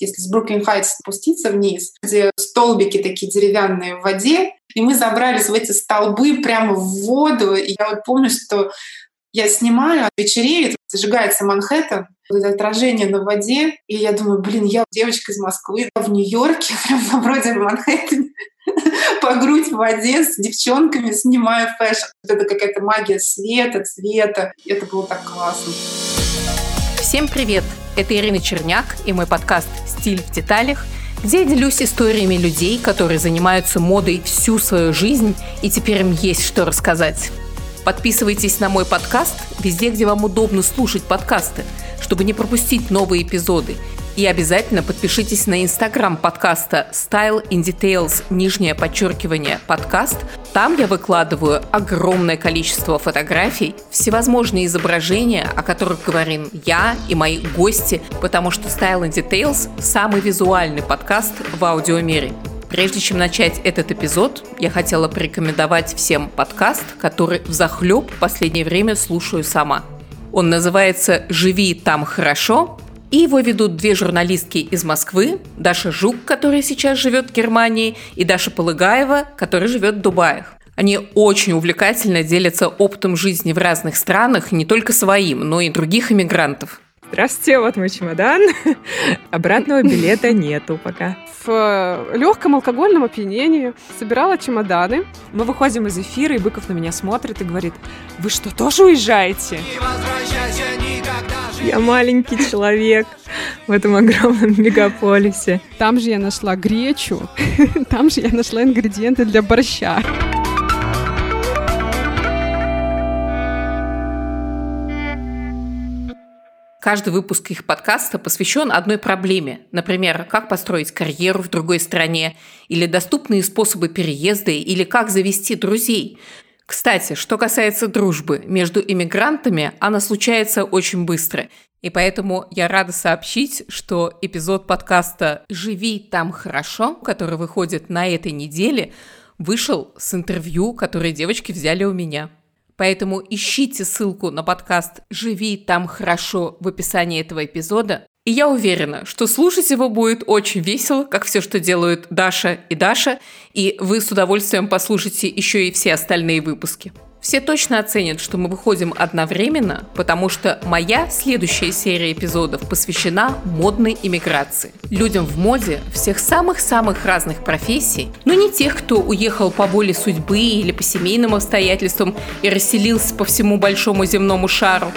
если с Бруклин Хайтс спуститься вниз, где столбики такие деревянные в воде, и мы забрались в эти столбы прямо в воду. И я вот помню, что я снимаю, вечереет, зажигается Манхэттен, это отражение на воде, и я думаю, блин, я девочка из Москвы в Нью-Йорке, прям на вроде Манхэттене, по грудь в воде с девчонками снимаю фэшн. Это какая-то магия света, цвета. Это было так классно. Всем привет! Это Ирина Черняк и мой подкаст «Стиль в деталях», где я делюсь историями людей, которые занимаются модой всю свою жизнь, и теперь им есть что рассказать. Подписывайтесь на мой подкаст везде, где вам удобно слушать подкасты, чтобы не пропустить новые эпизоды – и обязательно подпишитесь на инстаграм подкаста Style in Details, нижнее подчеркивание, подкаст. Там я выкладываю огромное количество фотографий, всевозможные изображения, о которых говорим я и мои гости, потому что Style in Details – самый визуальный подкаст в аудиомире. Прежде чем начать этот эпизод, я хотела порекомендовать всем подкаст, который в захлеб последнее время слушаю сама. Он называется «Живи там хорошо», и его ведут две журналистки из Москвы, Даша Жук, которая сейчас живет в Германии, и Даша Полыгаева, которая живет в Дубае. Они очень увлекательно делятся опытом жизни в разных странах, не только своим, но и других иммигрантов. Здравствуйте, вот мой чемодан. Обратного билета нету пока. В э, легком алкогольном опьянении собирала чемоданы. Мы выходим из эфира, и Быков на меня смотрит и говорит, вы что, тоже уезжаете? Я маленький человек в этом огромном мегаполисе. Там же я нашла гречу, там же я нашла ингредиенты для борща. Каждый выпуск их подкаста посвящен одной проблеме. Например, как построить карьеру в другой стране, или доступные способы переезда, или как завести друзей. Кстати, что касается дружбы между иммигрантами, она случается очень быстро. И поэтому я рада сообщить, что эпизод подкаста «Живи там хорошо», который выходит на этой неделе, вышел с интервью, которое девочки взяли у меня. Поэтому ищите ссылку на подкаст «Живи там хорошо» в описании этого эпизода. И я уверена, что слушать его будет очень весело, как все, что делают Даша и Даша, и вы с удовольствием послушаете еще и все остальные выпуски. Все точно оценят, что мы выходим одновременно, потому что моя следующая серия эпизодов посвящена модной иммиграции. Людям в моде всех самых-самых разных профессий, но не тех, кто уехал по воле судьбы или по семейным обстоятельствам и расселился по всему большому земному шару.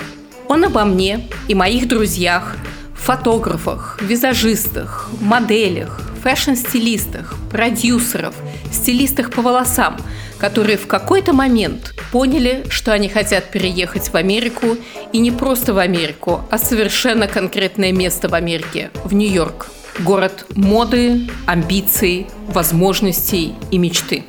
Он обо мне и моих друзьях, фотографах, визажистах, моделях, фэшн-стилистах, продюсеров, стилистах по волосам, которые в какой-то момент поняли, что они хотят переехать в Америку, и не просто в Америку, а совершенно конкретное место в Америке, в Нью-Йорк. Город моды, амбиций, возможностей и мечты.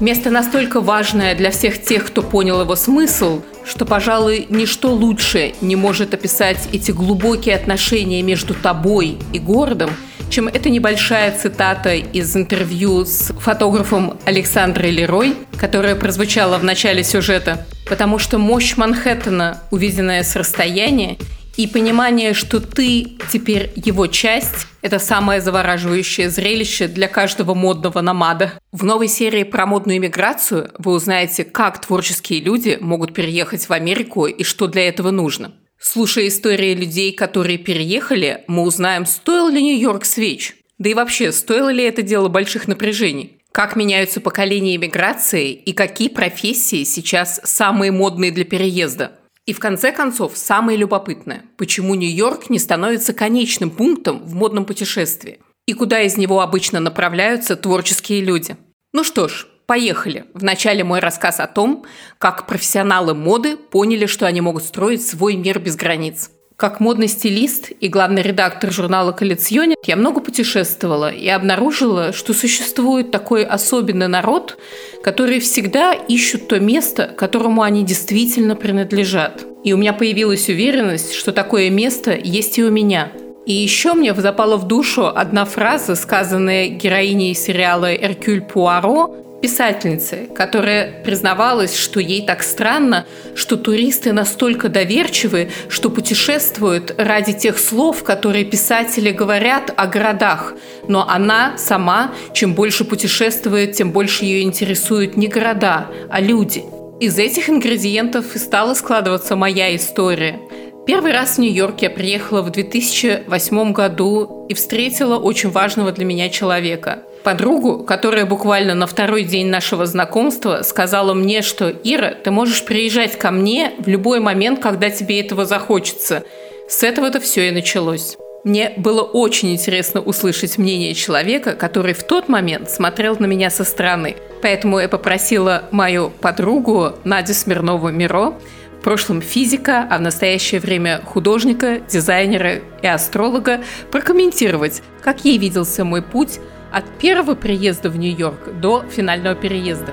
Место настолько важное для всех тех, кто понял его смысл, что, пожалуй, ничто лучше не может описать эти глубокие отношения между тобой и городом, чем эта небольшая цитата из интервью с фотографом Александрой Лерой, которая прозвучала в начале сюжета, потому что мощь Манхэттена, увиденная с расстояния, и понимание, что ты теперь его часть, это самое завораживающее зрелище для каждого модного намада. В новой серии про модную иммиграцию вы узнаете, как творческие люди могут переехать в Америку и что для этого нужно. Слушая истории людей, которые переехали, мы узнаем, стоил ли Нью-Йорк свеч. Да и вообще, стоило ли это дело больших напряжений? Как меняются поколения иммиграции и какие профессии сейчас самые модные для переезда? И в конце концов, самое любопытное, почему Нью-Йорк не становится конечным пунктом в модном путешествии? И куда из него обычно направляются творческие люди? Ну что ж, Поехали! Вначале мой рассказ о том, как профессионалы моды поняли, что они могут строить свой мир без границ. Как модный стилист и главный редактор журнала «Коллекционе» я много путешествовала и обнаружила, что существует такой особенный народ, который всегда ищут то место, которому они действительно принадлежат. И у меня появилась уверенность, что такое место есть и у меня. И еще мне запала в душу одна фраза, сказанная героиней сериала «Эркюль Пуаро», писательницы, которая признавалась, что ей так странно, что туристы настолько доверчивы, что путешествуют ради тех слов, которые писатели говорят о городах. Но она сама, чем больше путешествует, тем больше ее интересуют не города, а люди. Из этих ингредиентов и стала складываться моя история. Первый раз в Нью-Йорк я приехала в 2008 году и встретила очень важного для меня человека – подругу, которая буквально на второй день нашего знакомства сказала мне, что «Ира, ты можешь приезжать ко мне в любой момент, когда тебе этого захочется». С этого-то все и началось. Мне было очень интересно услышать мнение человека, который в тот момент смотрел на меня со стороны. Поэтому я попросила мою подругу Надю Смирнову-Миро, в прошлом физика, а в настоящее время художника, дизайнера и астролога, прокомментировать, как ей виделся мой путь от первого приезда в Нью-Йорк до финального переезда.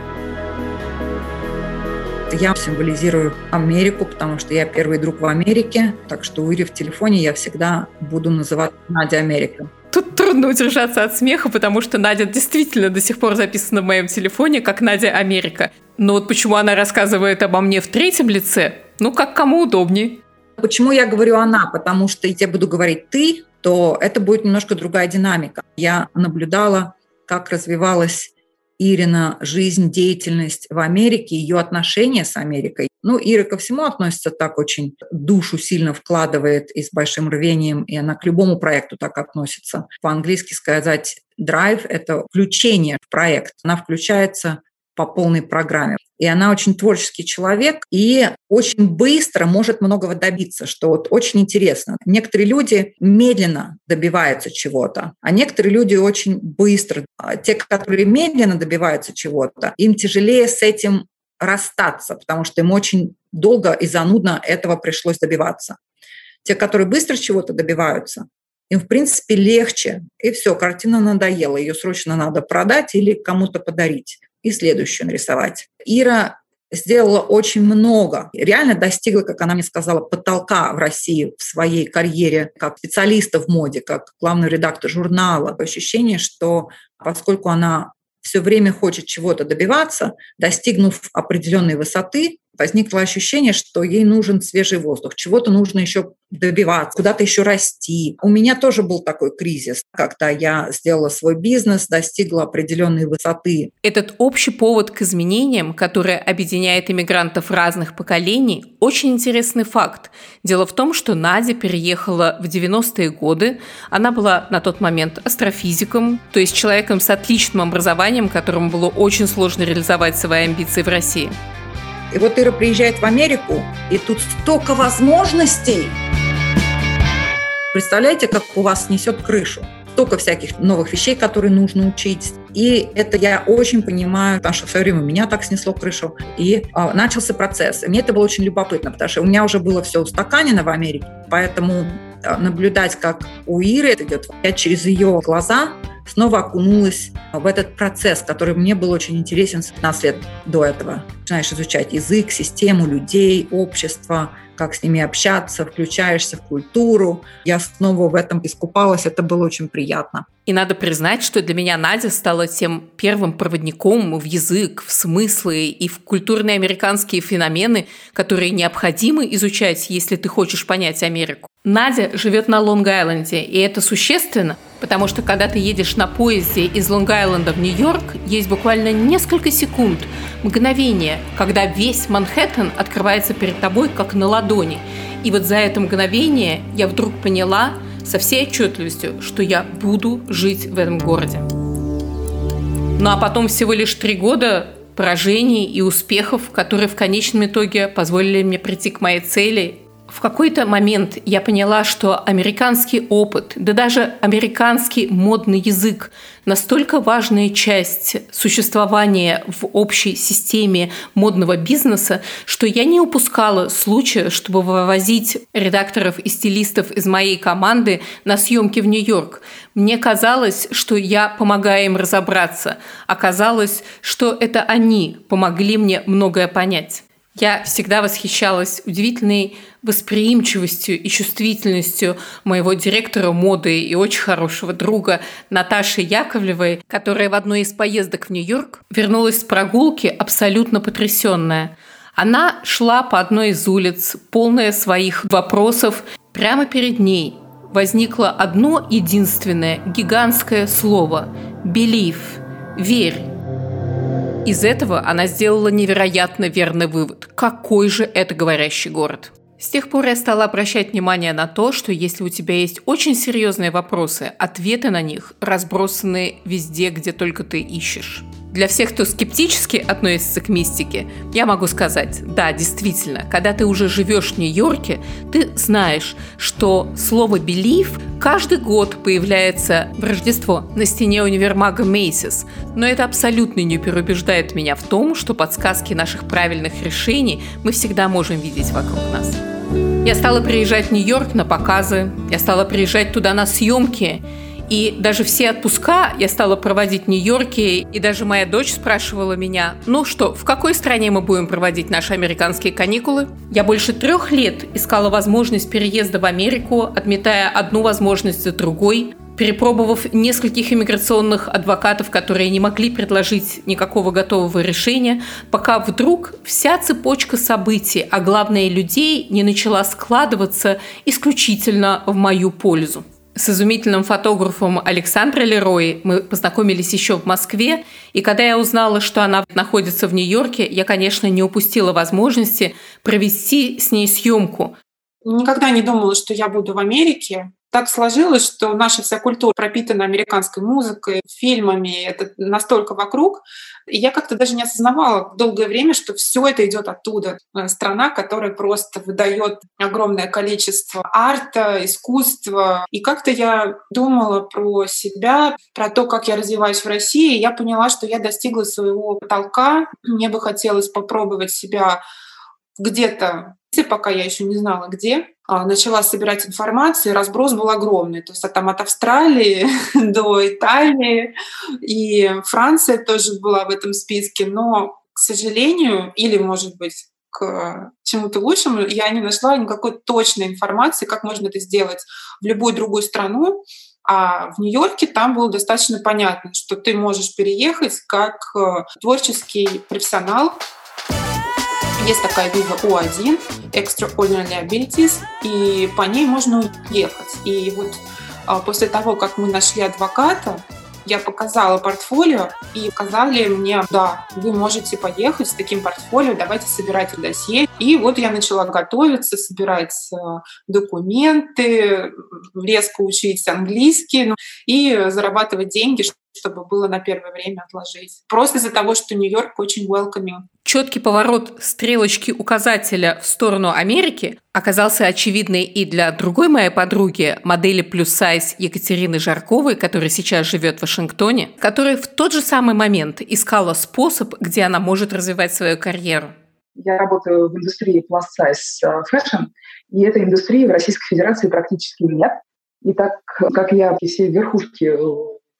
Я символизирую Америку, потому что я первый друг в Америке, так что у Ири в телефоне я всегда буду называть Надя Америка. Тут трудно удержаться от смеха, потому что Надя действительно до сих пор записана в моем телефоне как Надя Америка. Но вот почему она рассказывает обо мне в третьем лице, ну, как кому удобнее. Почему я говорю «она»? Потому что я буду говорить «ты», то это будет немножко другая динамика. Я наблюдала, как развивалась Ирина жизнь, деятельность в Америке, ее отношения с Америкой. Ну, Ира ко всему относится так очень, душу сильно вкладывает и с большим рвением, и она к любому проекту так относится. По-английски сказать драйв – это включение в проект. Она включается по полной программе. И она очень творческий человек и очень быстро может многого добиться, что вот очень интересно. Некоторые люди медленно добиваются чего-то, а некоторые люди очень быстро. А те, которые медленно добиваются чего-то, им тяжелее с этим расстаться, потому что им очень долго и занудно этого пришлось добиваться. Те, которые быстро чего-то добиваются, им, в принципе, легче. И все, картина надоела, ее срочно надо продать или кому-то подарить и следующую нарисовать. Ира сделала очень много, реально достигла, как она мне сказала, потолка в России в своей карьере как специалиста в моде, как главный редактор журнала. Ощущение, что поскольку она все время хочет чего-то добиваться, достигнув определенной высоты, возникло ощущение, что ей нужен свежий воздух, чего-то нужно еще добиваться, куда-то еще расти. У меня тоже был такой кризис, когда я сделала свой бизнес, достигла определенной высоты. Этот общий повод к изменениям, который объединяет иммигрантов разных поколений, очень интересный факт. Дело в том, что Надя переехала в 90-е годы. Она была на тот момент астрофизиком, то есть человеком с отличным образованием, которому было очень сложно реализовать свои амбиции в России. И вот Ира приезжает в Америку, и тут столько возможностей. Представляете, как у вас несет крышу? Столько всяких новых вещей, которые нужно учить. И это я очень понимаю, потому что в свое время меня так снесло крышу. И э, начался процесс. И мне это было очень любопытно, потому что у меня уже было все устаканено в Америке. Поэтому э, наблюдать, как у Иры это идет, я через ее глаза снова окунулась в этот процесс, который мне был очень интересен 15 лет до этого. Начинаешь изучать язык, систему людей, общество, как с ними общаться, включаешься в культуру. Я снова в этом искупалась, это было очень приятно. И надо признать, что для меня Надя стала тем первым проводником в язык, в смыслы и в культурные американские феномены, которые необходимо изучать, если ты хочешь понять Америку. Надя живет на Лонг-Айленде, и это существенно, потому что когда ты едешь на поезде из Лонг-Айленда в Нью-Йорк, есть буквально несколько секунд, мгновение, когда весь Манхэттен открывается перед тобой как на ладони. И вот за это мгновение я вдруг поняла со всей отчетливостью, что я буду жить в этом городе. Ну а потом всего лишь три года поражений и успехов, которые в конечном итоге позволили мне прийти к моей цели в какой-то момент я поняла, что американский опыт, да даже американский модный язык настолько важная часть существования в общей системе модного бизнеса, что я не упускала случая, чтобы вывозить редакторов и стилистов из моей команды на съемки в Нью-Йорк. Мне казалось, что я помогаю им разобраться. Оказалось, что это они помогли мне многое понять. Я всегда восхищалась удивительной восприимчивостью и чувствительностью моего директора моды и очень хорошего друга Наташи Яковлевой, которая в одной из поездок в Нью-Йорк вернулась с прогулки абсолютно потрясенная. Она шла по одной из улиц, полная своих вопросов. Прямо перед ней возникло одно единственное гигантское слово – «believe» – «верь». Из этого она сделала невероятно верный вывод. Какой же это говорящий город? С тех пор я стала обращать внимание на то, что если у тебя есть очень серьезные вопросы, ответы на них разбросаны везде, где только ты ищешь. Для всех, кто скептически относится к мистике, я могу сказать, да, действительно, когда ты уже живешь в Нью-Йорке, ты знаешь, что слово «белив» каждый год появляется в Рождество на стене универмага Мейсис, но это абсолютно не переубеждает меня в том, что подсказки наших правильных решений мы всегда можем видеть вокруг нас. Я стала приезжать в Нью-Йорк на показы, я стала приезжать туда на съемки, и даже все отпуска я стала проводить в Нью-Йорке, и даже моя дочь спрашивала меня, ну что, в какой стране мы будем проводить наши американские каникулы? Я больше трех лет искала возможность переезда в Америку, отметая одну возможность за другой, перепробовав нескольких иммиграционных адвокатов, которые не могли предложить никакого готового решения, пока вдруг вся цепочка событий, а главное людей, не начала складываться исключительно в мою пользу с изумительным фотографом Александрой Лерой мы познакомились еще в Москве, и когда я узнала, что она находится в Нью-Йорке, я, конечно, не упустила возможности провести с ней съемку. Никогда не думала, что я буду в Америке. Так сложилось, что наша вся культура пропитана американской музыкой, фильмами, это настолько вокруг. И я как-то даже не осознавала долгое время, что все это идет оттуда. Э, страна, которая просто выдает огромное количество арта, искусства. И как-то я думала про себя, про то, как я развиваюсь в России. И я поняла, что я достигла своего потолка. Мне бы хотелось попробовать себя где-то, пока я еще не знала где, начала собирать информацию, разброс был огромный. То есть там от Австралии до Италии, и Франция тоже была в этом списке, но, к сожалению, или, может быть, к чему-то лучшему, я не нашла никакой точной информации, как можно это сделать в любую другую страну. А в Нью-Йорке там было достаточно понятно, что ты можешь переехать как э, творческий профессионал, есть такая виза У1, Extraordinary Abilities, и по ней можно уехать. И вот а, после того, как мы нашли адвоката, я показала портфолио и сказали мне, да, вы можете поехать с таким портфолио, давайте собирать досье. И вот я начала готовиться, собирать э, документы, резко учить английский ну, и зарабатывать деньги, чтобы было на первое время отложить. Просто из-за того, что Нью-Йорк очень welcoming. Четкий поворот стрелочки указателя в сторону Америки оказался очевидный и для другой моей подруги, модели плюс сайз Екатерины Жарковой, которая сейчас живет в Вашингтоне, которая в тот же самый момент искала способ, где она может развивать свою карьеру. Я работаю в индустрии plus size fashion, и этой индустрии в Российской Федерации практически нет. И так как я все верхушки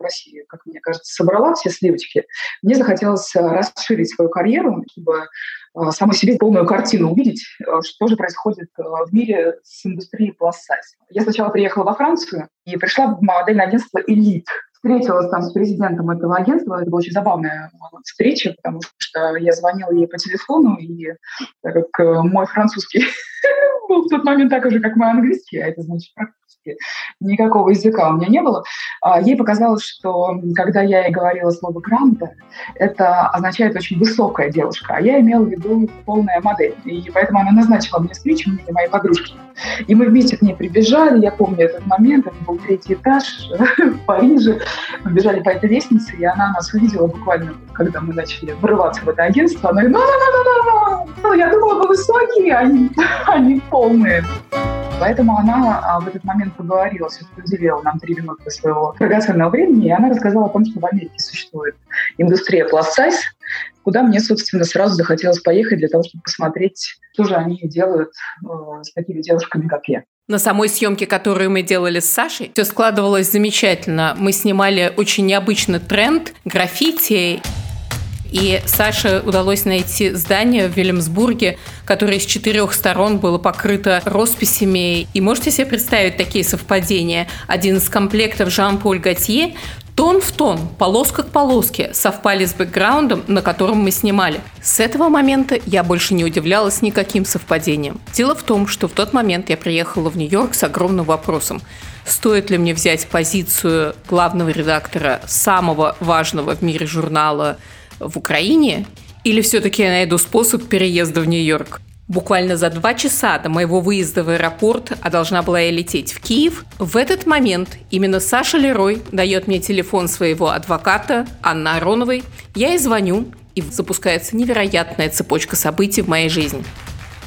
России, как мне кажется, собрала все сливочки, мне захотелось э, расширить свою карьеру, чтобы э, самой себе полную картину увидеть, э, что же происходит в мире с индустрией size. Я сначала приехала во Францию и пришла в модельное агентство «Элит», встретилась там с президентом этого агентства. Это была очень забавная встреча, потому что я звонила ей по телефону, и так как мой французский был в тот момент такой же, как мой английский, а это значит практически никакого языка у меня не было. А, ей показалось, что когда я ей говорила слово «гранта», это означает очень высокая девушка, а я имела в виду полная модель. И поэтому она назначила мне встречу, мне и моей подружки. И мы вместе к ней прибежали, я помню этот момент, это был третий этаж в Париже. Мы бежали по этой лестнице, и она нас увидела буквально, когда мы начали врываться в это агентство. Она говорит, ну-ну-ну-ну-ну, я думала, вы высокие, они, они полные. Поэтому она а, в этот момент поговорила, все уделила нам три минуты своего драгоценного времени, и она рассказала о том, что в Америке существует индустрия size, куда мне, собственно, сразу захотелось поехать для того, чтобы посмотреть, что же они делают э, с такими девушками, как я. На самой съемке, которую мы делали с Сашей, все складывалось замечательно. Мы снимали очень необычный тренд граффити. И Саше удалось найти здание в Вильямсбурге, которое с четырех сторон было покрыто росписями. И можете себе представить такие совпадения? Один из комплектов Жан-Поль Готье тон в тон, полоска к полоске совпали с бэкграундом, на котором мы снимали. С этого момента я больше не удивлялась никаким совпадением. Дело в том, что в тот момент я приехала в Нью-Йорк с огромным вопросом. Стоит ли мне взять позицию главного редактора самого важного в мире журнала в Украине, или все-таки я найду способ переезда в Нью-Йорк? Буквально за два часа до моего выезда в аэропорт, а должна была я лететь в Киев, в этот момент именно Саша Лерой дает мне телефон своего адвоката Анны Ароновой. Я ей звоню, и запускается невероятная цепочка событий в моей жизни.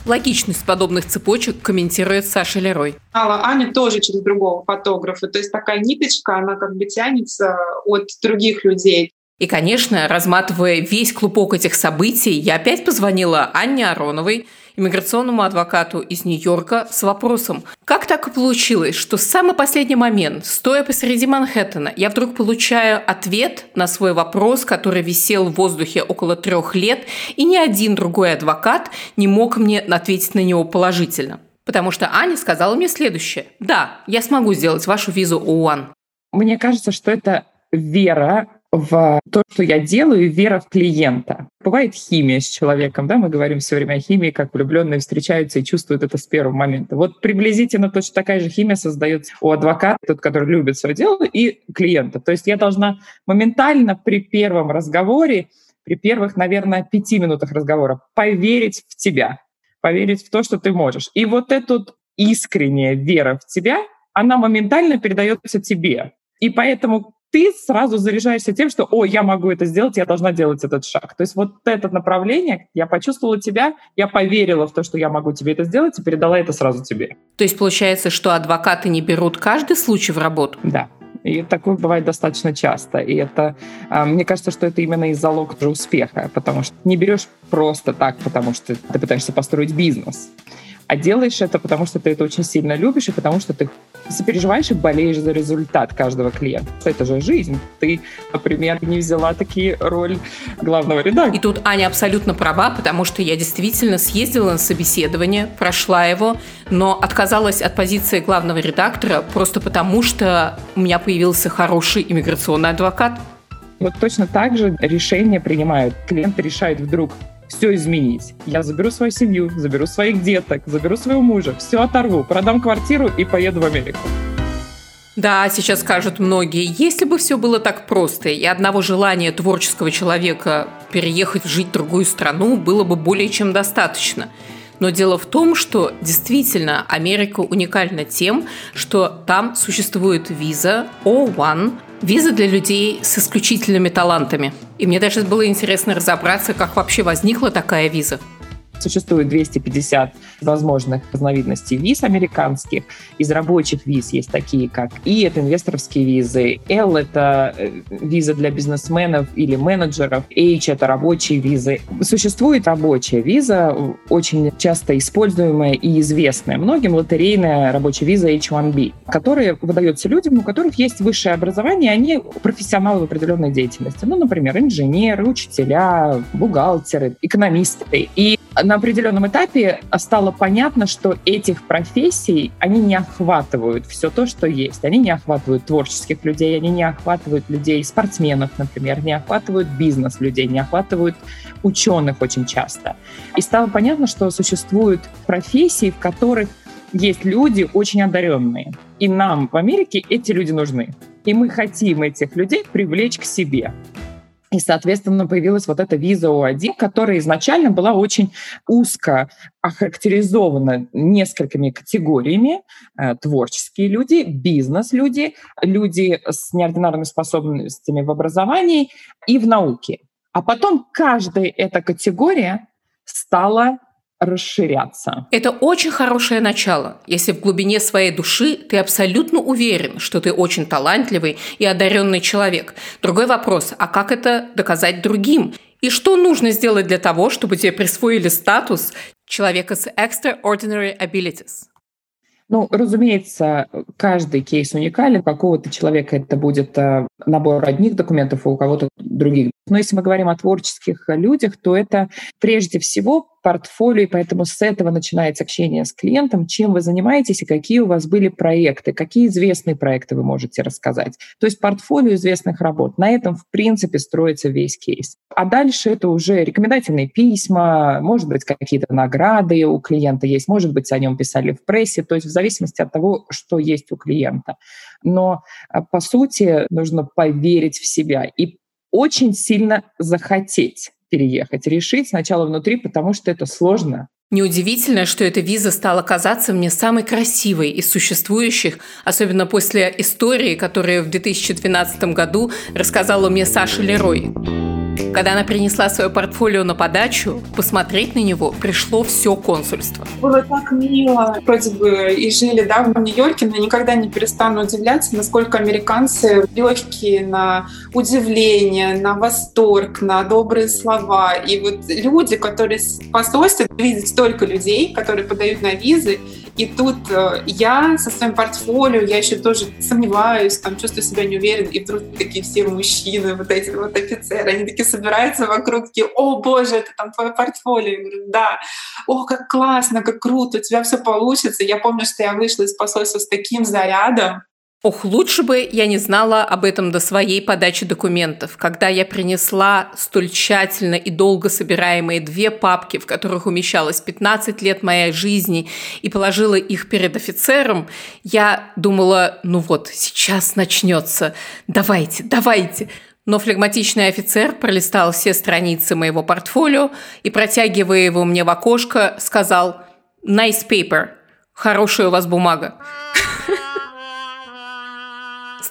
Логичность подобных цепочек комментирует Саша Лерой. Аня тоже через другого фотографа. То есть такая ниточка, она как бы тянется от других людей. И, конечно, разматывая весь клубок этих событий, я опять позвонила Анне Ароновой, иммиграционному адвокату из Нью-Йорка, с вопросом, как так получилось, что в самый последний момент, стоя посреди Манхэттена, я вдруг получаю ответ на свой вопрос, который висел в воздухе около трех лет, и ни один другой адвокат не мог мне ответить на него положительно. Потому что Аня сказала мне следующее. Да, я смогу сделать вашу визу ООН. Мне кажется, что это вера в то, что я делаю, вера в клиента. Бывает химия с человеком, да, мы говорим все время о химии, как влюбленные встречаются и чувствуют это с первого момента. Вот приблизительно точно такая же химия создается у адвоката, тот, который любит свое дело, и клиента. То есть я должна моментально при первом разговоре, при первых, наверное, пяти минутах разговора поверить в тебя, поверить в то, что ты можешь. И вот эта искренняя вера в тебя, она моментально передается тебе. И поэтому ты сразу заряжаешься тем, что, о, я могу это сделать, я должна делать этот шаг. То есть вот это направление, я почувствовала тебя, я поверила в то, что я могу тебе это сделать, и передала это сразу тебе. То есть получается, что адвокаты не берут каждый случай в работу? Да. И такое бывает достаточно часто. И это, а, мне кажется, что это именно и залог успеха, потому что не берешь просто так, потому что ты пытаешься построить бизнес а делаешь это, потому что ты это очень сильно любишь и потому что ты сопереживаешь и болеешь за результат каждого клиента. Это же жизнь. Ты, например, не взяла такие роль главного редактора. И тут Аня абсолютно права, потому что я действительно съездила на собеседование, прошла его, но отказалась от позиции главного редактора просто потому, что у меня появился хороший иммиграционный адвокат. Вот точно так же решение принимают. Клиент решает вдруг, все изменить. Я заберу свою семью, заберу своих деток, заберу своего мужа, все оторву, продам квартиру и поеду в Америку. Да, сейчас скажут многие, если бы все было так просто, и одного желания творческого человека переехать жить в другую страну было бы более чем достаточно. Но дело в том, что действительно Америка уникальна тем, что там существует виза O1, виза для людей с исключительными талантами. И мне даже было интересно разобраться, как вообще возникла такая виза. Существует 250 возможных разновидностей виз американских. Из рабочих виз есть такие, как И, это инвесторовские визы, L — это э, виза для бизнесменов или менеджеров, H — это рабочие визы. Существует рабочая виза, очень часто используемая и известная многим, лотерейная рабочая виза H1B, которая выдается людям, у которых есть высшее образование, они профессионалы в определенной деятельности. Ну, например, инженеры, учителя, бухгалтеры, экономисты. И на определенном этапе стало понятно, что этих профессий, они не охватывают все то, что есть. Они не охватывают творческих людей, они не охватывают людей, спортсменов, например, не охватывают бизнес-людей, не охватывают ученых очень часто. И стало понятно, что существуют профессии, в которых есть люди очень одаренные. И нам в Америке эти люди нужны. И мы хотим этих людей привлечь к себе. И, соответственно, появилась вот эта виза О1, которая изначально была очень узко охарактеризована несколькими категориями. Э, творческие люди, бизнес-люди, люди с неординарными способностями в образовании и в науке. А потом каждая эта категория стала расширяться. Это очень хорошее начало, если в глубине своей души ты абсолютно уверен, что ты очень талантливый и одаренный человек. Другой вопрос, а как это доказать другим? И что нужно сделать для того, чтобы тебе присвоили статус человека с extraordinary abilities? Ну, разумеется, каждый кейс уникален. У какого-то человека это будет э, набор одних документов, а у кого-то других. Но если мы говорим о творческих людях, то это прежде всего портфолио, и поэтому с этого начинается общение с клиентом, чем вы занимаетесь и какие у вас были проекты, какие известные проекты вы можете рассказать. То есть портфолио известных работ. На этом, в принципе, строится весь кейс. А дальше это уже рекомендательные письма, может быть, какие-то награды у клиента есть, может быть, о нем писали в прессе, то есть в зависимости от того, что есть у клиента. Но, а, по сути, нужно поверить в себя и очень сильно захотеть переехать, решить сначала внутри, потому что это сложно. Неудивительно, что эта виза стала казаться мне самой красивой из существующих, особенно после истории, которую в 2012 году рассказала мне Саша Лерой. Когда она принесла свое портфолио на подачу, посмотреть на него пришло все консульство. Было так мило. Вроде бы и жили да, в Нью-Йорке, но никогда не перестану удивляться, насколько американцы легкие на удивление, на восторг, на добрые слова. И вот люди, которые посольстве видят столько людей, которые подают на визы, и тут э, я со своим портфолио, я еще тоже сомневаюсь, там чувствую себя неуверенно, и вдруг такие все мужчины, вот эти вот офицеры, они такие собираются вокруг, такие, о боже, это там твое портфолио. Я говорю, да. О, как классно, как круто, у тебя все получится. Я помню, что я вышла из посольства с таким зарядом, Ох, лучше бы я не знала об этом до своей подачи документов, когда я принесла столь тщательно и долго собираемые две папки, в которых умещалось 15 лет моей жизни, и положила их перед офицером, я думала, ну вот, сейчас начнется, давайте, давайте. Но флегматичный офицер пролистал все страницы моего портфолио и, протягивая его мне в окошко, сказал «Nice paper», «Хорошая у вас бумага».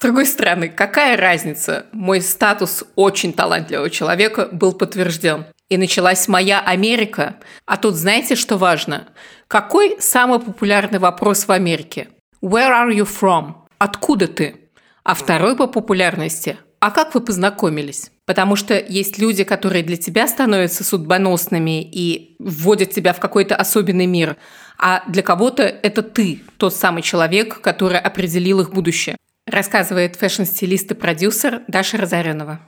Другой стороны, какая разница? Мой статус очень талантливого человека был подтвержден. И началась моя Америка. А тут знаете, что важно? Какой самый популярный вопрос в Америке? Where are you from? Откуда ты? А второй по популярности – а как вы познакомились? Потому что есть люди, которые для тебя становятся судьбоносными и вводят тебя в какой-то особенный мир, а для кого-то это ты, тот самый человек, который определил их будущее. Рассказывает фэшн-стилист и продюсер Даша Разоренова.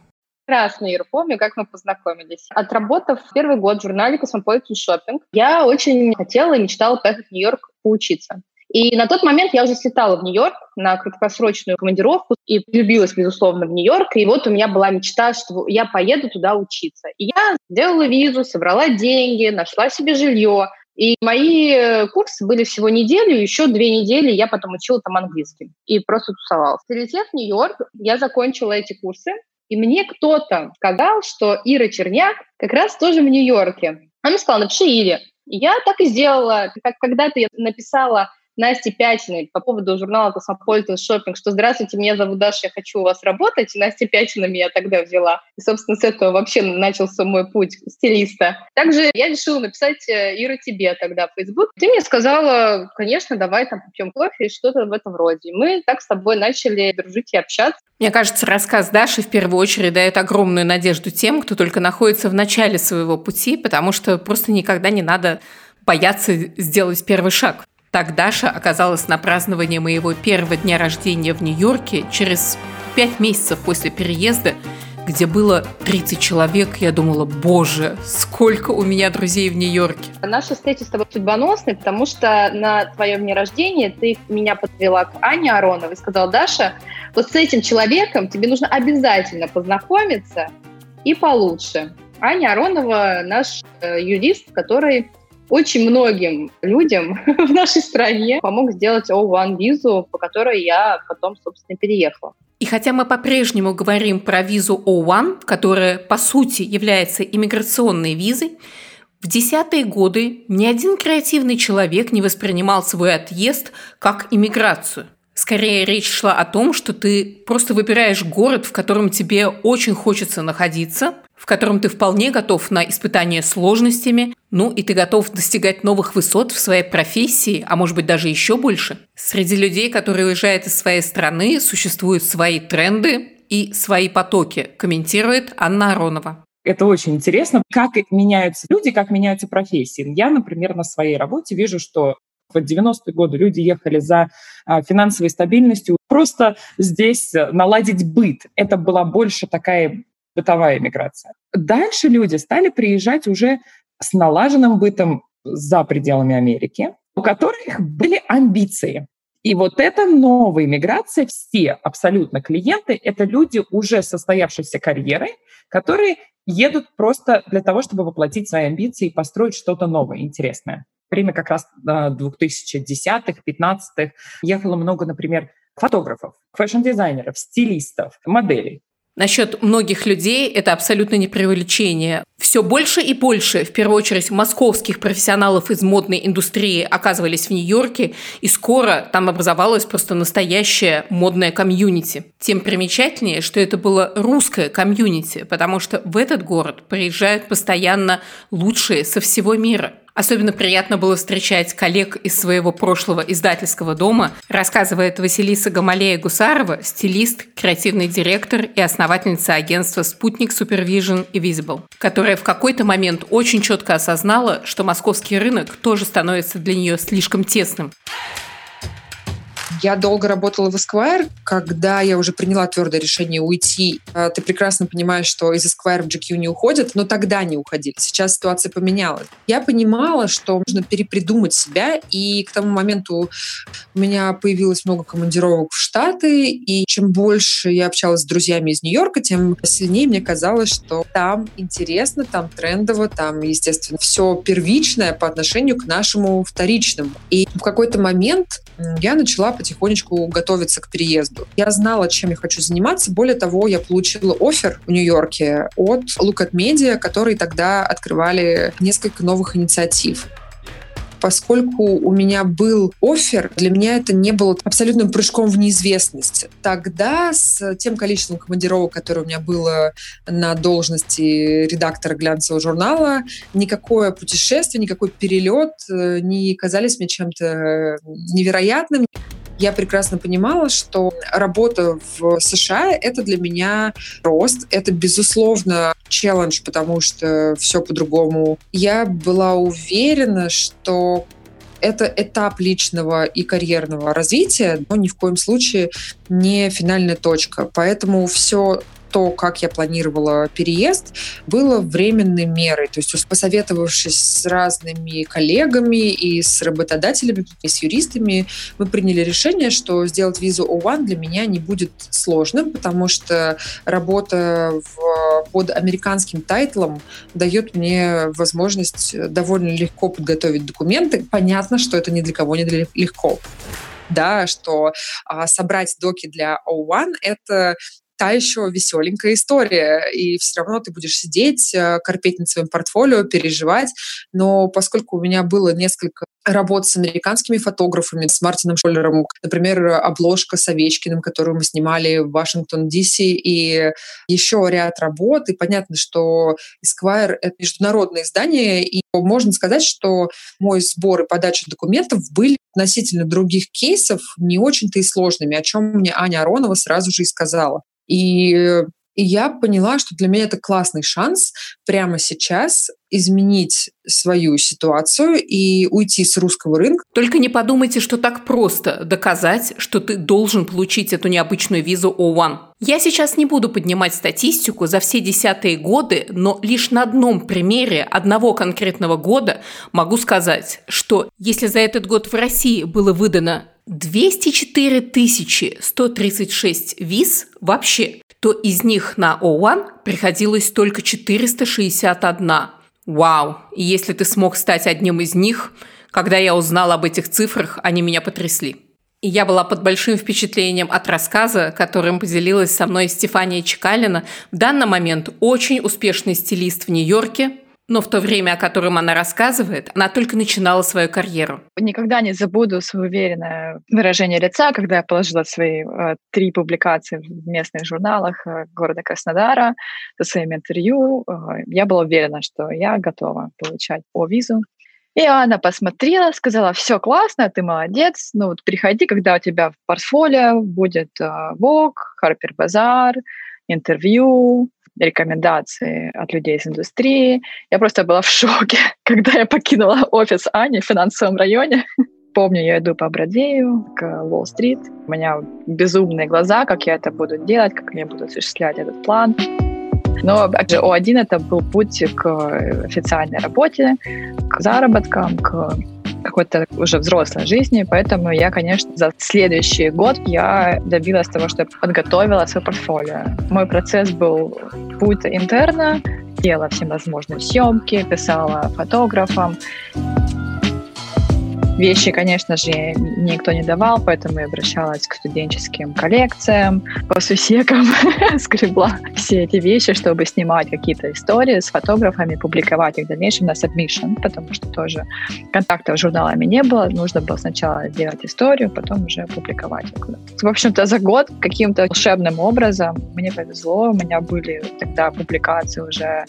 Прекрасно, Ира, помню, как мы познакомились. Отработав первый год в журнале «Cosmopolitan Shopping», я очень хотела и мечтала поехать в Нью-Йорк поучиться. И на тот момент я уже слетала в Нью-Йорк на краткосрочную командировку и влюбилась, безусловно, в Нью-Йорк. И вот у меня была мечта, что я поеду туда учиться. И я сделала визу, собрала деньги, нашла себе жилье, и мои э, курсы были всего неделю, еще две недели я потом учила там английский и просто тусовалась. Прилетев в Нью-Йорк, я закончила эти курсы, и мне кто-то сказал, что Ира Черняк как раз тоже в Нью-Йорке. Она мне сказала, напиши Ире. И я так и сделала. Как когда-то я написала Насте Пятиной по поводу журнала «Cosmopolitan Shopping», что «Здравствуйте, меня зовут Даша, я хочу у вас работать». И Настя Пятина меня тогда взяла. И, собственно, с этого вообще начался мой путь стилиста. Также я решила написать э, Ира тебе тогда в Facebook. Ты мне сказала, конечно, давай там попьем кофе и что-то в этом роде. Мы так с тобой начали дружить и общаться. Мне кажется, рассказ Даши в первую очередь дает огромную надежду тем, кто только находится в начале своего пути, потому что просто никогда не надо бояться сделать первый шаг. Так Даша оказалась на праздновании моего первого дня рождения в Нью-Йорке через пять месяцев после переезда, где было 30 человек. Я думала, боже, сколько у меня друзей в Нью-Йорке. Наша встреча с тобой судьбоносная, потому что на твоем дне рождения ты меня подвела к Ане Ароновой и сказала, Даша, вот с этим человеком тебе нужно обязательно познакомиться и получше. Аня Аронова наш э, юрист, который очень многим людям в нашей стране помог сделать O1 визу, по которой я потом, собственно, переехала. И хотя мы по-прежнему говорим про визу O1, которая по сути является иммиграционной визой, в десятые годы ни один креативный человек не воспринимал свой отъезд как иммиграцию. Скорее речь шла о том, что ты просто выбираешь город, в котором тебе очень хочется находиться, в котором ты вполне готов на испытание сложностями, ну и ты готов достигать новых высот в своей профессии, а может быть даже еще больше. Среди людей, которые уезжают из своей страны, существуют свои тренды и свои потоки, комментирует Анна Аронова. Это очень интересно, как меняются люди, как меняются профессии. Я, например, на своей работе вижу, что В 90-е годы люди ехали за а, финансовой стабильностью. Просто здесь наладить быт. Это была больше такая бытовая миграция. Дальше люди стали приезжать уже с налаженным бытом за пределами Америки, у которых были амбиции. И вот эта новая миграция, все абсолютно клиенты, это люди уже состоявшейся карьеры, которые едут просто для того, чтобы воплотить свои амбиции и построить что-то новое, интересное. Время как раз 2010-х, 15-х ехало много, например, фотографов, фэшн-дизайнеров, стилистов, моделей. Насчет многих людей это абсолютно не преувеличение. Все больше и больше, в первую очередь, московских профессионалов из модной индустрии оказывались в Нью-Йорке, и скоро там образовалось просто настоящее модное комьюнити. Тем примечательнее, что это было русское комьюнити, потому что в этот город приезжают постоянно лучшие со всего мира – Особенно приятно было встречать коллег из своего прошлого издательского дома, рассказывает Василиса Гамалея-Гусарова, стилист, креативный директор и основательница агентства «Спутник Supervision и Visible», которая в какой-то момент очень четко осознала, что московский рынок тоже становится для нее слишком тесным. Я долго работала в Esquire, когда я уже приняла твердое решение уйти. А, ты прекрасно понимаешь, что из Esquire в GQ не уходят, но тогда не уходили. Сейчас ситуация поменялась. Я понимала, что нужно перепридумать себя, и к тому моменту у меня появилось много командировок в Штаты, и чем больше я общалась с друзьями из Нью-Йорка, тем сильнее мне казалось, что там интересно, там трендово, там, естественно, все первичное по отношению к нашему вторичному. И в какой-то момент я начала потихонечку готовиться к переезду. Я знала, чем я хочу заниматься. Более того, я получила офер в Нью-Йорке от Look at Media, которые тогда открывали несколько новых инициатив поскольку у меня был офер, для меня это не было абсолютным прыжком в неизвестность. Тогда с тем количеством командировок, которое у меня было на должности редактора глянцевого журнала, никакое путешествие, никакой перелет э, не казались мне чем-то невероятным я прекрасно понимала, что работа в США — это для меня рост, это, безусловно, челлендж, потому что все по-другому. Я была уверена, что это этап личного и карьерного развития, но ни в коем случае не финальная точка. Поэтому все то, как я планировала переезд, было временной мерой. То есть посоветовавшись с разными коллегами и с работодателями, и с юристами, мы приняли решение, что сделать визу O1 для меня не будет сложным, потому что работа в, под американским тайтлом дает мне возможность довольно легко подготовить документы. Понятно, что это ни для кого не легко да, что а, собрать доки для O1 — это та еще веселенькая история. И все равно ты будешь сидеть, э, корпеть над своим портфолио, переживать. Но поскольку у меня было несколько работ с американскими фотографами, с Мартином Шоллером, например, обложка с Овечкиным, которую мы снимали в Вашингтон, Д.С., и еще ряд работ. И понятно, что Esquire — это международное издание, и можно сказать, что мой сбор и подача документов были относительно других кейсов не очень-то и сложными, о чем мне Аня Аронова сразу же и сказала. И и я поняла, что для меня это классный шанс прямо сейчас изменить свою ситуацию и уйти с русского рынка. Только не подумайте, что так просто доказать, что ты должен получить эту необычную визу O1. Я сейчас не буду поднимать статистику за все десятые годы, но лишь на одном примере одного конкретного года могу сказать, что если за этот год в России было выдано 204 136 виз вообще, то из них на O1 приходилось только 461. Вау! И если ты смог стать одним из них, когда я узнала об этих цифрах, они меня потрясли. И я была под большим впечатлением от рассказа, которым поделилась со мной Стефания Чекалина, в данный момент очень успешный стилист в Нью-Йорке, но в то время, о котором она рассказывает, она только начинала свою карьеру. Никогда не забуду свое уверенное выражение лица, когда я положила свои э, три публикации в местных журналах э, города Краснодара со своим интервью. Э, я была уверена, что я готова получать по визу. И она посмотрела, сказала, все классно, ты молодец, ну вот приходи, когда у тебя в портфолио будет э, Vogue, Harper Bazaar, интервью, рекомендации от людей из индустрии. Я просто была в шоке, когда я покинула офис Ани в финансовом районе. Помню, я иду по Бродвею к Уолл-стрит. У меня безумные глаза, как я это буду делать, как я буду осуществлять этот план. Но, опять же, О1 это был путь к официальной работе, к заработкам, к какой-то уже взрослой жизни, поэтому я, конечно, за следующий год я добилась того, что я подготовила свое портфолио. Мой процесс был путь интерна, делала всевозможные съемки, писала фотографам, Вещи, конечно же, никто не давал, поэтому я обращалась к студенческим коллекциям, по сусекам, скребла все эти вещи, чтобы снимать какие-то истории с фотографами, публиковать их в дальнейшем на submission, потому что тоже контактов с журналами не было. Нужно было сначала сделать историю, потом уже публиковать ее. В общем-то, за год каким-то волшебным образом мне повезло. У меня были тогда публикации уже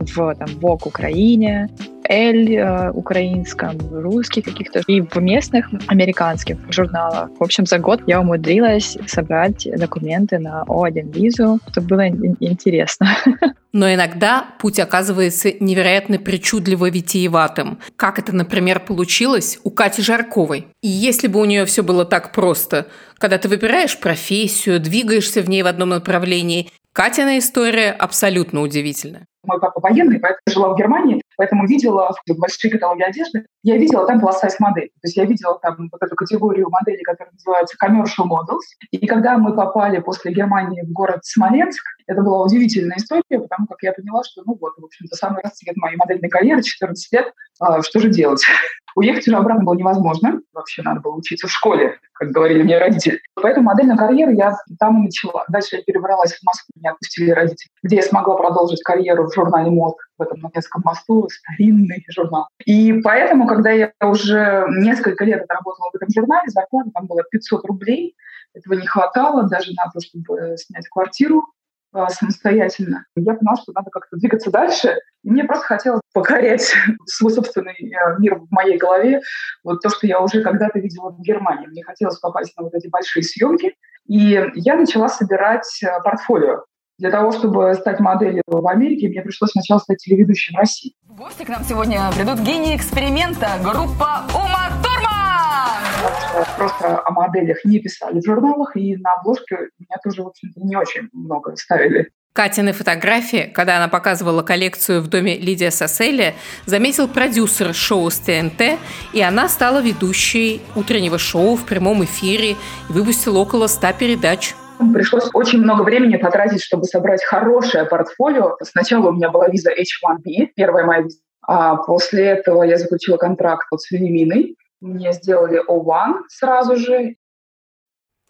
в там, Vogue Украине, Эль э, украинском, русских каких-то и в местных американских журналах. В общем, за год я умудрилась собрать документы на О1 визу. Это было интересно. Но иногда путь оказывается невероятно причудливо витиеватым. Как это, например, получилось у Кати Жарковой. И если бы у нее все было так просто, когда ты выбираешь профессию, двигаешься в ней в одном направлении, Катина история абсолютно удивительная. Мой папа военный, поэтому жила в Германии, поэтому видела большие каталоги одежды. Я видела там была сайз-модель. То есть я видела там вот эту категорию моделей, которая называется commercial models. И когда мы попали после Германии в город Смоленск, это была удивительная история, потому как я поняла, что, ну вот, в общем-то, самый расцвет моей модельной карьеры, 14 лет, а, что же делать? Уехать уже обратно было невозможно. Вообще надо было учиться в школе, как говорили мне родители. Поэтому модельную карьеру я там и начала. Дальше я перебралась в Москву, меня отпустили родители, где я смогла продолжить карьеру в журнале мод в этом Новецком мосту, старинный журнал. И поэтому, когда я уже несколько лет отработала в этом журнале, зарплата там была 500 рублей, этого не хватало даже на то, чтобы снять квартиру а, самостоятельно. Я поняла, что надо как-то двигаться дальше. И мне просто хотелось покорять свой собственный э, мир в моей голове. Вот то, что я уже когда-то видела в Германии. Мне хотелось попасть на вот эти большие съемки. И я начала собирать э, портфолио. Для того, чтобы стать моделью в Америке, мне пришлось сначала стать телеведущим в России. В гости к нам сегодня придут гении эксперимента, группа Ума Турман! Просто о моделях не писали в журналах, и на обложке меня тоже, в общем-то, не очень много ставили. Катины фотографии, когда она показывала коллекцию в доме Лидия Сосели, заметил продюсер шоу с ТНТ, и она стала ведущей утреннего шоу в прямом эфире и выпустила около 100 передач. Пришлось очень много времени потратить, чтобы собрать хорошее портфолио. Сначала у меня была виза H1B, первая моя виза. А после этого я заключила контракт вот с Левиминой. Мне сделали O1 сразу же.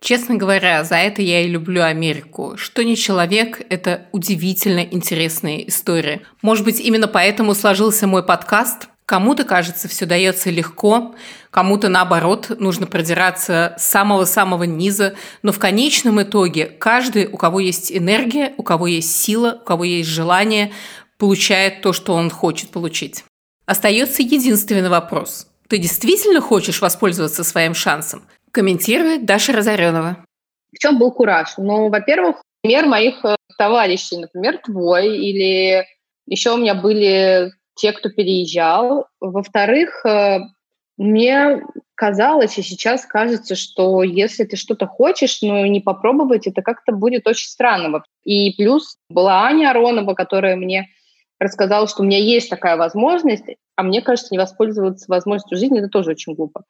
Честно говоря, за это я и люблю Америку. Что не человек, это удивительно интересная история. Может быть, именно поэтому сложился мой подкаст. Кому-то, кажется, все дается легко, кому-то, наоборот, нужно продираться с самого-самого низа. Но в конечном итоге каждый, у кого есть энергия, у кого есть сила, у кого есть желание, получает то, что он хочет получить. Остается единственный вопрос. Ты действительно хочешь воспользоваться своим шансом? Комментирует Даша Разоренова. В чем был кураж? Ну, во-первых, пример моих э, товарищей, например, твой, или еще у меня были те, кто переезжал. Во-вторых, э, мне казалось, и сейчас кажется, что если ты что-то хочешь, но не попробовать, это как-то будет очень странно. И плюс была Аня Аронова, которая мне рассказала, что у меня есть такая возможность, а мне кажется, не воспользоваться возможностью жизни, это тоже очень глупо.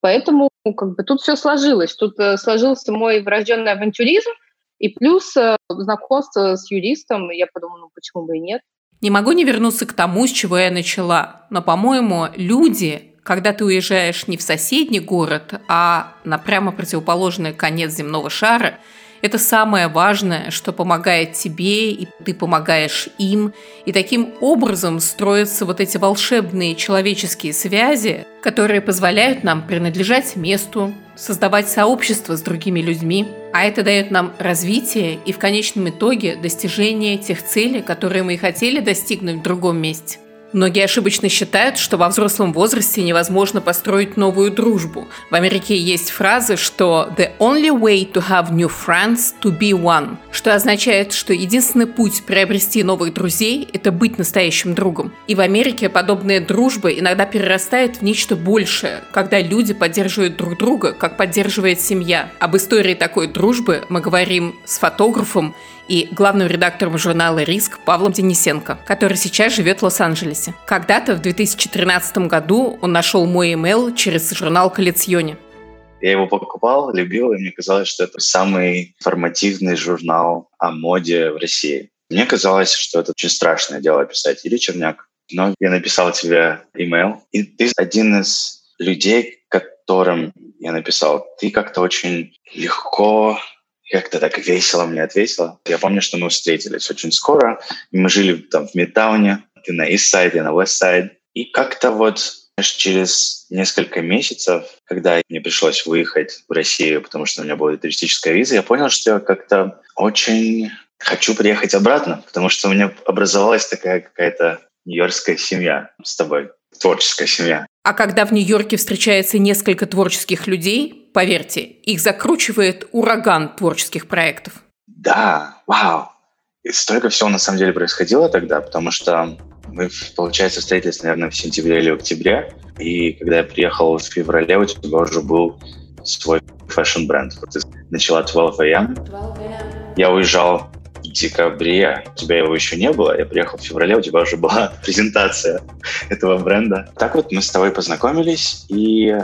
Поэтому ну, как бы тут все сложилось. Тут э, сложился мой врожденный авантюризм, и плюс э, знакомство с юристом, я подумала, ну почему бы и нет. Не могу не вернуться к тому, с чего я начала. Но, по-моему, люди, когда ты уезжаешь не в соседний город, а на прямо противоположный конец земного шара – это самое важное, что помогает тебе, и ты помогаешь им. И таким образом строятся вот эти волшебные человеческие связи, которые позволяют нам принадлежать месту, создавать сообщество с другими людьми. А это дает нам развитие и в конечном итоге достижение тех целей, которые мы и хотели достигнуть в другом месте. Многие ошибочно считают, что во взрослом возрасте невозможно построить новую дружбу. В Америке есть фраза, что «the only way to have new friends to be one», что означает, что единственный путь приобрести новых друзей – это быть настоящим другом. И в Америке подобная дружба иногда перерастает в нечто большее, когда люди поддерживают друг друга, как поддерживает семья. Об истории такой дружбы мы говорим с фотографом и главным редактором журнала «Риск» Павлом Денисенко, который сейчас живет в Лос-Анджелесе. Когда-то в 2013 году он нашел мой email через журнал «Коллекционе». Я его покупал, любил, и мне казалось, что это самый информативный журнал о моде в России. Мне казалось, что это очень страшное дело писать. Или Черняк. Но я написал тебе имейл, и ты один из людей, которым я написал. Ты как-то очень легко как-то так весело мне ответила. Я помню, что мы встретились очень скоро. Мы жили там в Мидтауне, ты на Side, я на Side. И как-то вот через несколько месяцев, когда мне пришлось выехать в Россию, потому что у меня была туристическая виза, я понял, что я как-то очень хочу приехать обратно, потому что у меня образовалась такая какая-то нью-йоркская семья с тобой, творческая семья. А когда в Нью-Йорке встречается несколько творческих людей, поверьте, их закручивает ураган творческих проектов. Да, вау. И столько всего на самом деле происходило тогда, потому что мы, получается, встретились, наверное, в сентябре или октябре. И когда я приехал в феврале, у тебя уже был свой фэшн-бренд. Ты начала 12 AM. 12 AM. Я уезжал декабре, у тебя его еще не было, я приехал в феврале, у тебя уже была презентация этого бренда. Так вот мы с тобой познакомились и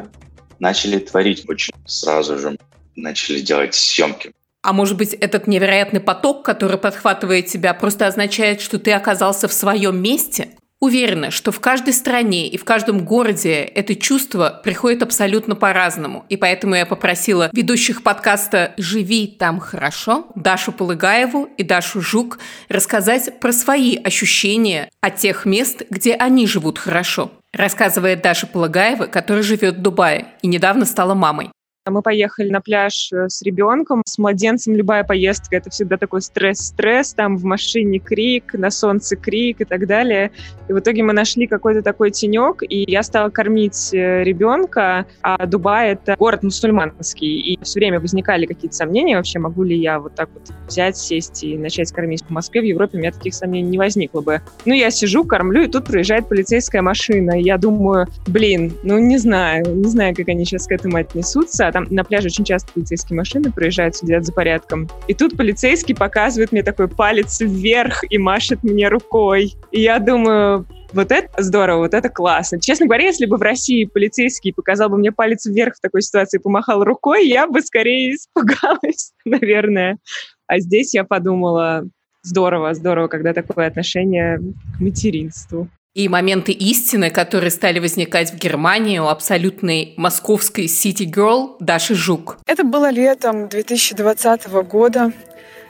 начали творить очень сразу же. Начали делать съемки. А может быть, этот невероятный поток, который подхватывает тебя, просто означает, что ты оказался в своем месте? Уверена, что в каждой стране и в каждом городе это чувство приходит абсолютно по-разному. И поэтому я попросила ведущих подкаста «Живи там хорошо» Дашу Полыгаеву и Дашу Жук рассказать про свои ощущения от тех мест, где они живут хорошо. Рассказывает Даша Полагаева, которая живет в Дубае и недавно стала мамой. Мы поехали на пляж э, с ребенком, с младенцем. Любая поездка — это всегда такой стресс-стресс. Там в машине крик, на солнце крик и так далее. И в итоге мы нашли какой-то такой тенек, и я стала кормить э, ребенка. А Дубай — это город мусульманский. И все время возникали какие-то сомнения вообще, могу ли я вот так вот взять, сесть и начать кормить в Москве. В Европе у меня таких сомнений не возникло бы. Ну, я сижу, кормлю, и тут проезжает полицейская машина. И я думаю, блин, ну не знаю, не знаю, как они сейчас к этому отнесутся там на пляже очень часто полицейские машины проезжают, следят за порядком. И тут полицейский показывает мне такой палец вверх и машет мне рукой. И я думаю, вот это здорово, вот это классно. Честно говоря, если бы в России полицейский показал бы мне палец вверх в такой ситуации и помахал рукой, я бы скорее испугалась, наверное. А здесь я подумала, здорово, здорово, когда такое отношение к материнству и моменты истины, которые стали возникать в Германии у абсолютной московской City Girl Даши Жук. Это было летом 2020 года.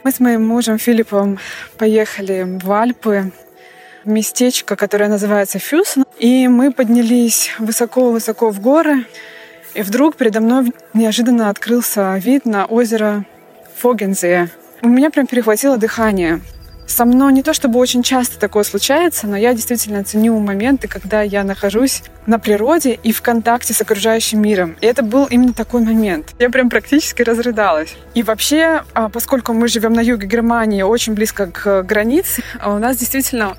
Мы с моим мужем Филиппом поехали в Альпы, в местечко, которое называется Фюсен. И мы поднялись высоко-высоко в горы. И вдруг передо мной неожиданно открылся вид на озеро Фогензе. У меня прям перехватило дыхание. Со мной не то чтобы очень часто такое случается, но я действительно ценю моменты, когда я нахожусь на природе и в контакте с окружающим миром. И это был именно такой момент. Я прям практически разрыдалась. И вообще, а, поскольку мы живем на юге Германии, очень близко к границе, а у нас действительно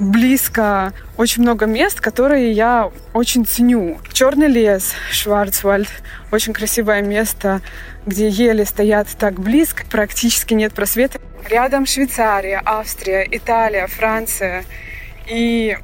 близко очень много мест, которые я очень ценю. Черный лес, Шварцвальд, очень красивое место, где ели стоят так близко, практически нет просвета. Рядом Швейцария, Австрия, Италия, Франция. И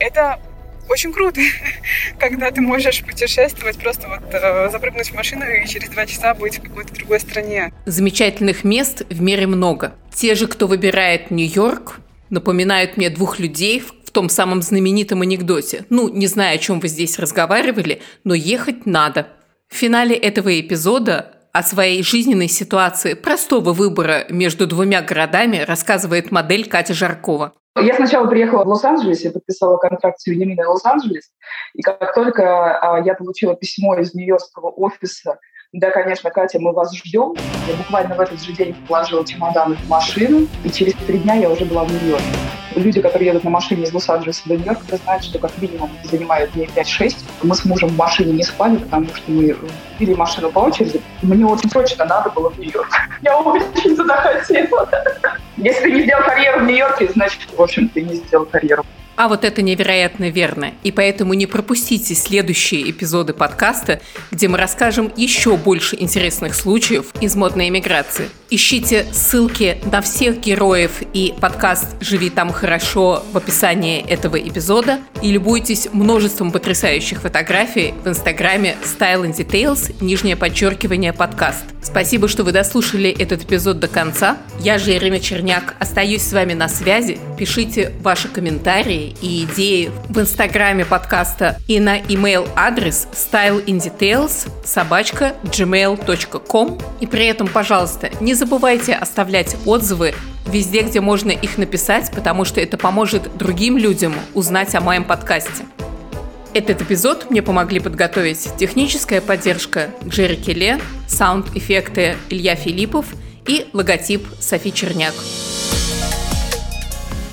это очень круто, когда ты можешь путешествовать, просто вот э, запрыгнуть в машину и через два часа быть в какой-то другой стране. Замечательных мест в мире много. Те же, кто выбирает Нью-Йорк, напоминают мне двух людей в том самом знаменитом анекдоте. Ну, не знаю, о чем вы здесь разговаривали, но ехать надо. В финале этого эпизода о своей жизненной ситуации простого выбора между двумя городами рассказывает модель Катя Жаркова. Я сначала приехала в Лос-Анджелес, я подписала контракт с Вениаминой Лос-Анджелес, и как только а, я получила письмо из нью-йоркского офиса да, конечно, Катя, мы вас ждем. Я буквально в этот же день положила чемоданы в машину, и через три дня я уже была в Нью-Йорке. Люди, которые едут на машине из Лос-Анджелеса до Нью-Йорка, знают, что как минимум занимает дней 5-6. Мы с мужем в машине не спали, потому что мы пили машину по очереди. Мне очень срочно надо было в Нью-Йорк. Я очень туда хотела. Если ты не сделал карьеру в Нью-Йорке, значит, в общем, ты не сделал карьеру. А вот это невероятно верно. И поэтому не пропустите следующие эпизоды подкаста, где мы расскажем еще больше интересных случаев из модной эмиграции. Ищите ссылки на всех героев и подкаст «Живи там хорошо» в описании этого эпизода и любуйтесь множеством потрясающих фотографий в инстаграме Style and Details, нижнее подчеркивание подкаст. Спасибо, что вы дослушали этот эпизод до конца. Я же Ирина Черняк. Остаюсь с вами на связи. Пишите ваши и идеи в инстаграме подкаста и на email адрес styleindetails собачка gmail.com. И при этом, пожалуйста, не забывайте оставлять отзывы везде, где можно их написать, потому что это поможет другим людям узнать о моем подкасте. Этот эпизод мне помогли подготовить техническая поддержка Джерри Келе, саунд-эффекты Илья Филиппов и логотип Софи Черняк.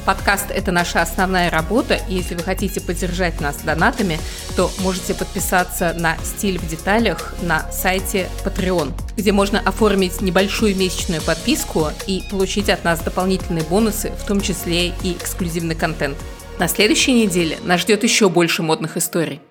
Подкаст – это наша основная работа, и если вы хотите поддержать нас донатами, то можете подписаться на «Стиль в деталях» на сайте Patreon, где можно оформить небольшую месячную подписку и получить от нас дополнительные бонусы, в том числе и эксклюзивный контент. На следующей неделе нас ждет еще больше модных историй.